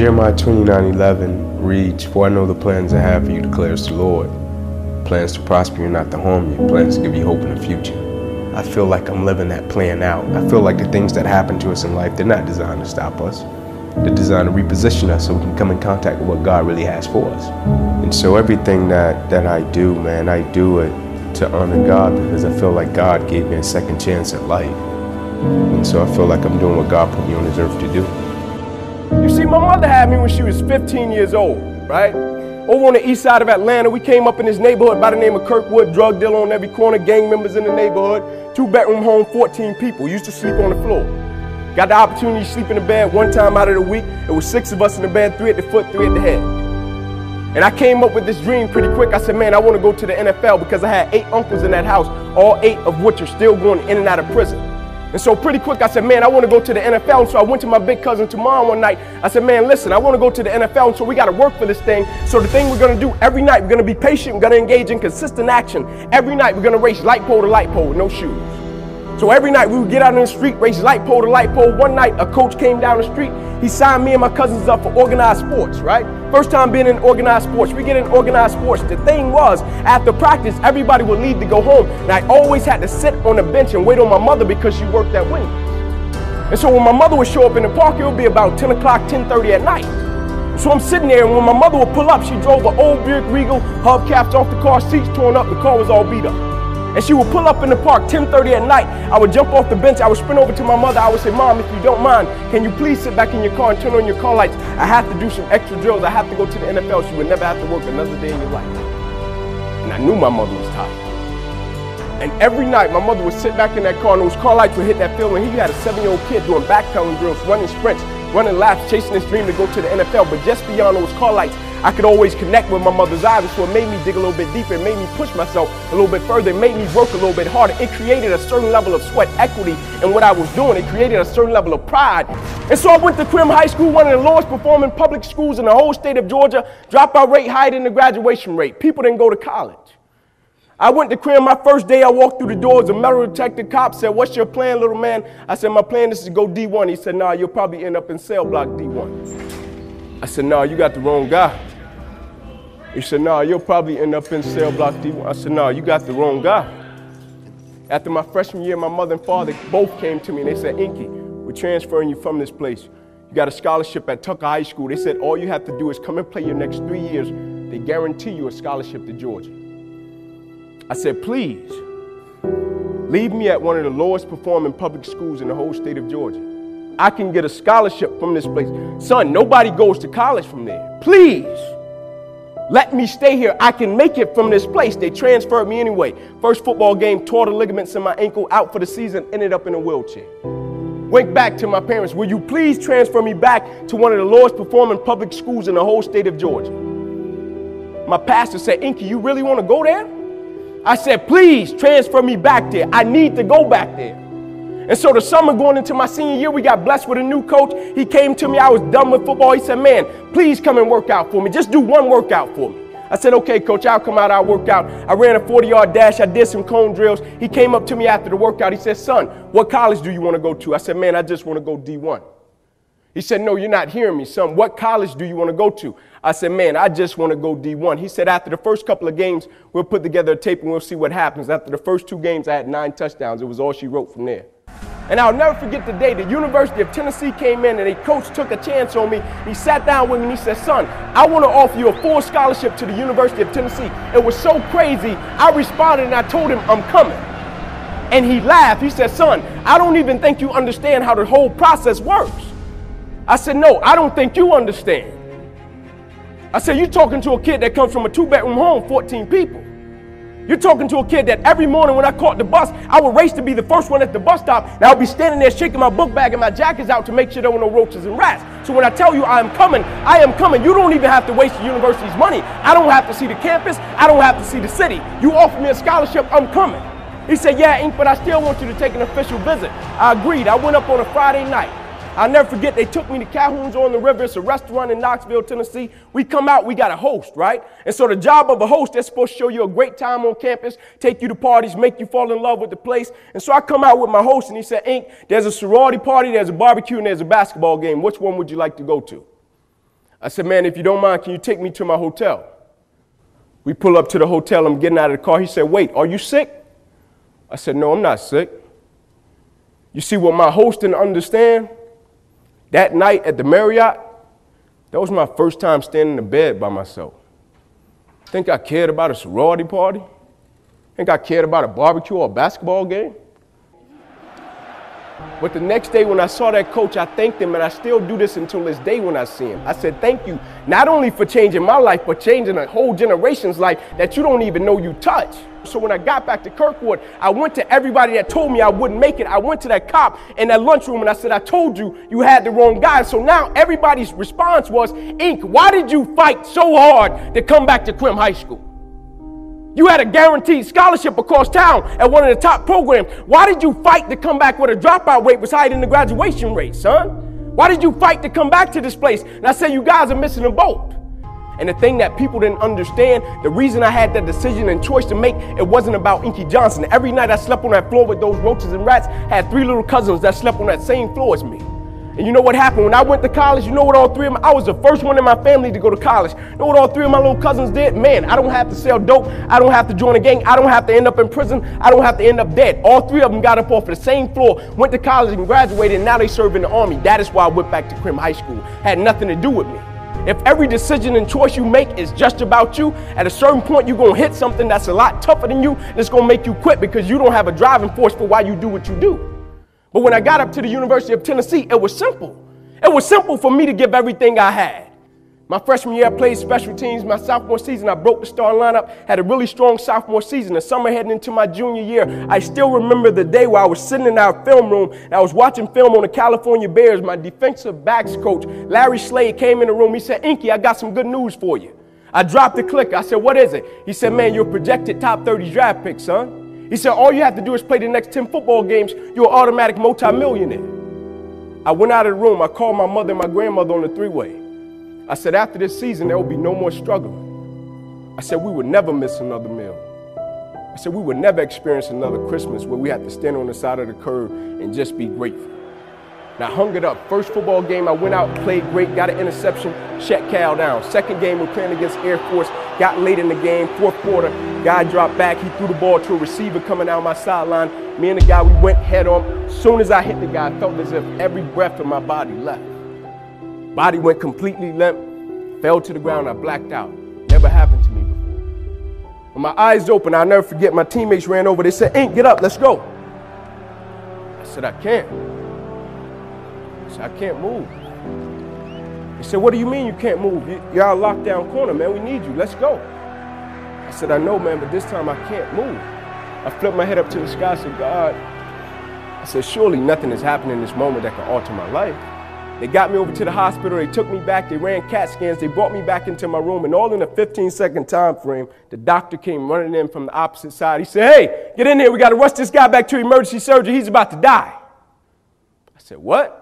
Jeremiah 29 11 reads, For I know the plans I have for you, declares the Lord. Plans to prosper you, not to harm you, plans to give you hope in the future. I feel like I'm living that plan out. I feel like the things that happen to us in life, they're not designed to stop us. They're designed to reposition us so we can come in contact with what God really has for us. And so everything that, that I do, man, I do it to honor God because I feel like God gave me a second chance at life. And so I feel like I'm doing what God put me on this earth to do. My mother had me when she was 15 years old, right? Over on the east side of Atlanta, we came up in this neighborhood by the name of Kirkwood, drug dealer on every corner, gang members in the neighborhood, two bedroom home, 14 people, used to sleep on the floor. Got the opportunity to sleep in the bed one time out of the week. It was six of us in the bed, three at the foot, three at the head. And I came up with this dream pretty quick. I said, man, I want to go to the NFL because I had eight uncles in that house, all eight of which are still going in and out of prison. And so pretty quick, I said, man, I want to go to the NFL. And so I went to my big cousin tomorrow one night. I said, man, listen, I want to go to the NFL. And so we got to work for this thing. So the thing we're going to do every night, we're going to be patient. We're going to engage in consistent action. Every night, we're going to race light pole to light pole with no shoes. So every night we would get out on the street, race light pole to light pole. One night a coach came down the street. He signed me and my cousins up for organized sports, right? First time being in organized sports. We get in organized sports. The thing was, after practice, everybody would leave to go home. And I always had to sit on the bench and wait on my mother because she worked at Wendy's. And so when my mother would show up in the park, it would be about 10 o'clock, 10.30 at night. So I'm sitting there, and when my mother would pull up, she drove an old Buick Regal, hubcaps off the car, seats torn up, the car was all beat up. And she would pull up in the park 10:30 at night. I would jump off the bench. I would sprint over to my mother. I would say, "Mom, if you don't mind, can you please sit back in your car and turn on your car lights? I have to do some extra drills. I have to go to the NFL. She would never have to work another day in your life." And I knew my mother was tired. And every night, my mother would sit back in that car, and those car lights would hit that field. And he had a seven-year-old kid doing backpedaling drills, running sprints, running laps, chasing his dream to go to the NFL. But just beyond those car lights, I could always connect with my mother's eyes. So it made me dig a little bit deeper. It made me push myself a little bit further. It made me work a little bit harder. It created a certain level of sweat equity in what I was doing. It created a certain level of pride. And so I went to Crim High School, one of the lowest performing public schools in the whole state of Georgia. Dropout rate higher than the graduation rate. People didn't go to college. I went to Crim my first day. I walked through the doors. A metal detector cop said, What's your plan, little man? I said, My plan is to go D1. He said, Nah, you'll probably end up in cell block D1. I said, Nah, you got the wrong guy. He said, Nah, you'll probably end up in cell block D1. I said, Nah, you got the wrong guy. After my freshman year, my mother and father both came to me and they said, Inky, we're transferring you from this place. You got a scholarship at Tucker High School. They said, All you have to do is come and play your next three years. They guarantee you a scholarship to Georgia. I said, please, leave me at one of the lowest performing public schools in the whole state of Georgia. I can get a scholarship from this place. Son, nobody goes to college from there. Please, let me stay here. I can make it from this place. They transferred me anyway. First football game, tore the ligaments in my ankle, out for the season, ended up in a wheelchair. Went back to my parents, will you please transfer me back to one of the lowest performing public schools in the whole state of Georgia? My pastor said, Inky, you really want to go there? I said, please transfer me back there. I need to go back there. And so the summer going into my senior year, we got blessed with a new coach. He came to me. I was done with football. He said, man, please come and work out for me. Just do one workout for me. I said, okay, coach, I'll come out, I'll work out. I ran a 40 yard dash, I did some cone drills. He came up to me after the workout. He said, son, what college do you want to go to? I said, man, I just want to go D1. He said, No, you're not hearing me, son. What college do you want to go to? I said, Man, I just want to go D1. He said, After the first couple of games, we'll put together a tape and we'll see what happens. After the first two games, I had nine touchdowns. It was all she wrote from there. And I'll never forget the day the University of Tennessee came in and a coach took a chance on me. He sat down with me and he said, Son, I want to offer you a full scholarship to the University of Tennessee. It was so crazy. I responded and I told him, I'm coming. And he laughed. He said, Son, I don't even think you understand how the whole process works. I said, No, I don't think you understand. I said, You're talking to a kid that comes from a two bedroom home, 14 people. You're talking to a kid that every morning when I caught the bus, I would race to be the first one at the bus stop, and I would be standing there shaking my book bag and my jackets out to make sure there were no roaches and rats. So when I tell you I am coming, I am coming. You don't even have to waste the university's money. I don't have to see the campus. I don't have to see the city. You offer me a scholarship, I'm coming. He said, Yeah, Ink, but I still want you to take an official visit. I agreed. I went up on a Friday night. I'll never forget, they took me to Calhoun's on the River. It's a restaurant in Knoxville, Tennessee. We come out, we got a host, right? And so the job of a host, they're supposed to show you a great time on campus, take you to parties, make you fall in love with the place. And so I come out with my host, and he said, Ink, there's a sorority party, there's a barbecue, and there's a basketball game. Which one would you like to go to? I said, man, if you don't mind, can you take me to my hotel? We pull up to the hotel. I'm getting out of the car. He said, wait, are you sick? I said, no, I'm not sick. You see what my host didn't understand? That night at the Marriott, that was my first time standing in bed by myself. Think I cared about a sorority party? Think I cared about a barbecue or a basketball game? But the next day when I saw that coach, I thanked him, and I still do this until this day when I see him. I said, Thank you, not only for changing my life, but changing a whole generation's life that you don't even know you touch. So when I got back to Kirkwood, I went to everybody that told me I wouldn't make it. I went to that cop in that lunchroom and I said, I told you you had the wrong guy. So now everybody's response was, Ink, why did you fight so hard to come back to Crim High School? You had a guaranteed scholarship across town at one of the top programs. Why did you fight to come back where the dropout rate was higher than the graduation rate, son? Why did you fight to come back to this place? And I said, You guys are missing a boat. And the thing that people didn't understand, the reason I had that decision and choice to make, it wasn't about Inky Johnson. Every night I slept on that floor with those roaches and rats, had three little cousins that slept on that same floor as me. And you know what happened? When I went to college, you know what all three of them, I was the first one in my family to go to college. You know what all three of my little cousins did? Man, I don't have to sell dope. I don't have to join a gang. I don't have to end up in prison. I don't have to end up dead. All three of them got up off the same floor, went to college and graduated, and now they serve in the army. That is why I went back to Crim High School. Had nothing to do with me. If every decision and choice you make is just about you, at a certain point you're gonna hit something that's a lot tougher than you, and it's gonna make you quit because you don't have a driving force for why you do what you do. But when I got up to the University of Tennessee, it was simple. It was simple for me to give everything I had. My freshman year, I played special teams. My sophomore season, I broke the star lineup, had a really strong sophomore season. The summer heading into my junior year, I still remember the day where I was sitting in our film room and I was watching film on the California Bears. My defensive backs coach, Larry Slade, came in the room. He said, Inky, I got some good news for you. I dropped the clicker. I said, What is it? He said, Man, you're projected top 30 draft pick, son. He said, All you have to do is play the next 10 football games. You're an automatic multimillionaire. I went out of the room. I called my mother and my grandmother on the three way. I said, after this season, there will be no more struggling. I said, we would never miss another meal. I said, we would never experience another Christmas where we had to stand on the side of the curb and just be grateful. And I hung it up. First football game, I went out, played great, got an interception, shut Cal down. Second game, we're playing against Air Force, got late in the game, fourth quarter, guy dropped back, he threw the ball to a receiver coming out my sideline. Me and the guy, we went head on. Soon as I hit the guy, I felt as if every breath in my body left. Body went completely limp, fell to the ground, I blacked out. Never happened to me before. When my eyes opened, I'll never forget, my teammates ran over, they said, Ink, get up, let's go. I said, I can't. I said, I can't move. He said, What do you mean you can't move? You're our lockdown corner, man. We need you. Let's go. I said, I know, man, but this time I can't move. I flipped my head up to the sky and said, God, I said, surely nothing is happening in this moment that can alter my life. They got me over to the hospital. They took me back. They ran CAT scans. They brought me back into my room. And all in a 15 second time frame, the doctor came running in from the opposite side. He said, Hey, get in here. We got to rush this guy back to emergency surgery. He's about to die. I said, What?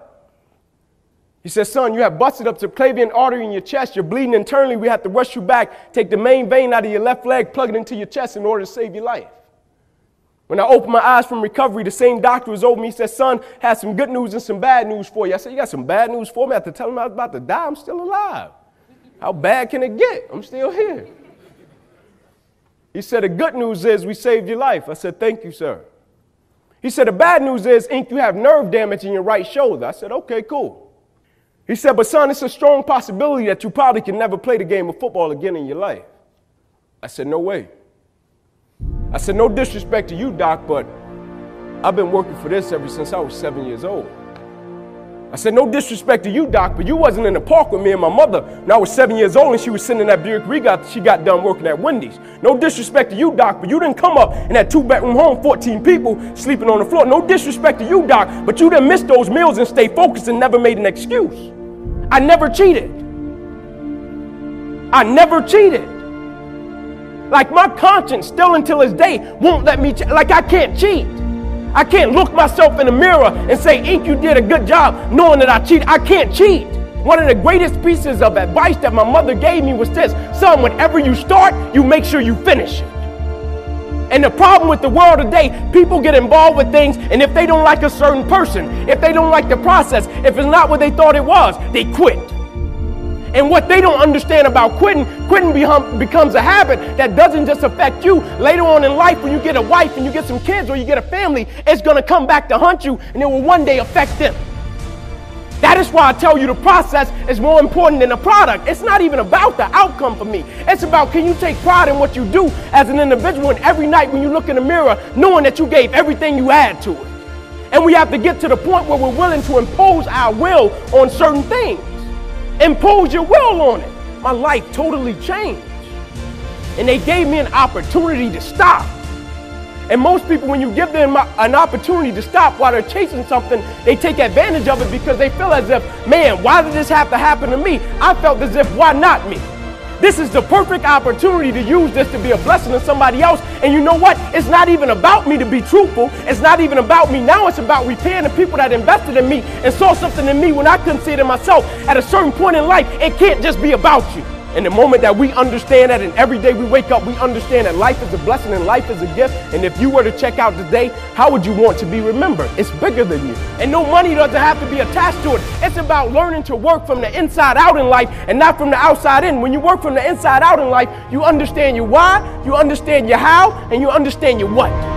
He said, son, you have busted up the clavian artery in your chest. You're bleeding internally. We have to rush you back, take the main vein out of your left leg, plug it into your chest in order to save your life. When I opened my eyes from recovery, the same doctor was over me. He said, son, had some good news and some bad news for you. I said, you got some bad news for me? I have to tell him I was about to die. I'm still alive. How bad can it get? I'm still here. He said, the good news is we saved your life. I said, thank you, sir. He said, the bad news is, Ink, you have nerve damage in your right shoulder. I said, okay, cool. He said, But son, it's a strong possibility that you probably can never play the game of football again in your life. I said, No way. I said, No disrespect to you, Doc, but I've been working for this ever since I was seven years old. I said, No disrespect to you, Doc, but you wasn't in the park with me and my mother when I was seven years old and she was sitting in that Buick Regal she got done working at Wendy's. No disrespect to you, Doc, but you didn't come up in that two bedroom home, 14 people sleeping on the floor. No disrespect to you, Doc, but you didn't miss those meals and stay focused and never made an excuse. I never cheated. I never cheated. Like my conscience still until this day won't let me, like I can't cheat. I can't look myself in the mirror and say, Ink, you did a good job knowing that I cheated. I can't cheat. One of the greatest pieces of advice that my mother gave me was this son, whenever you start, you make sure you finish it. And the problem with the world today, people get involved with things, and if they don't like a certain person, if they don't like the process, if it's not what they thought it was, they quit. And what they don't understand about quitting, quitting becomes a habit that doesn't just affect you. Later on in life, when you get a wife and you get some kids or you get a family, it's going to come back to hunt you and it will one day affect them. That is why I tell you the process is more important than the product. It's not even about the outcome for me. It's about can you take pride in what you do as an individual and every night when you look in the mirror, knowing that you gave everything you had to it. And we have to get to the point where we're willing to impose our will on certain things. Impose your will on it. My life totally changed. And they gave me an opportunity to stop. And most people, when you give them an opportunity to stop while they're chasing something, they take advantage of it because they feel as if, man, why did this have to happen to me? I felt as if, why not me? This is the perfect opportunity to use this to be a blessing to somebody else. And you know what? It's not even about me to be truthful. It's not even about me now. It's about repaying the people that invested in me and saw something in me when I couldn't see it in myself. At a certain point in life, it can't just be about you. And the moment that we understand that, and every day we wake up, we understand that life is a blessing and life is a gift. And if you were to check out today, how would you want to be remembered? It's bigger than you. And no money doesn't have to be attached to it. It's about learning to work from the inside out in life and not from the outside in. When you work from the inside out in life, you understand your why, you understand your how, and you understand your what.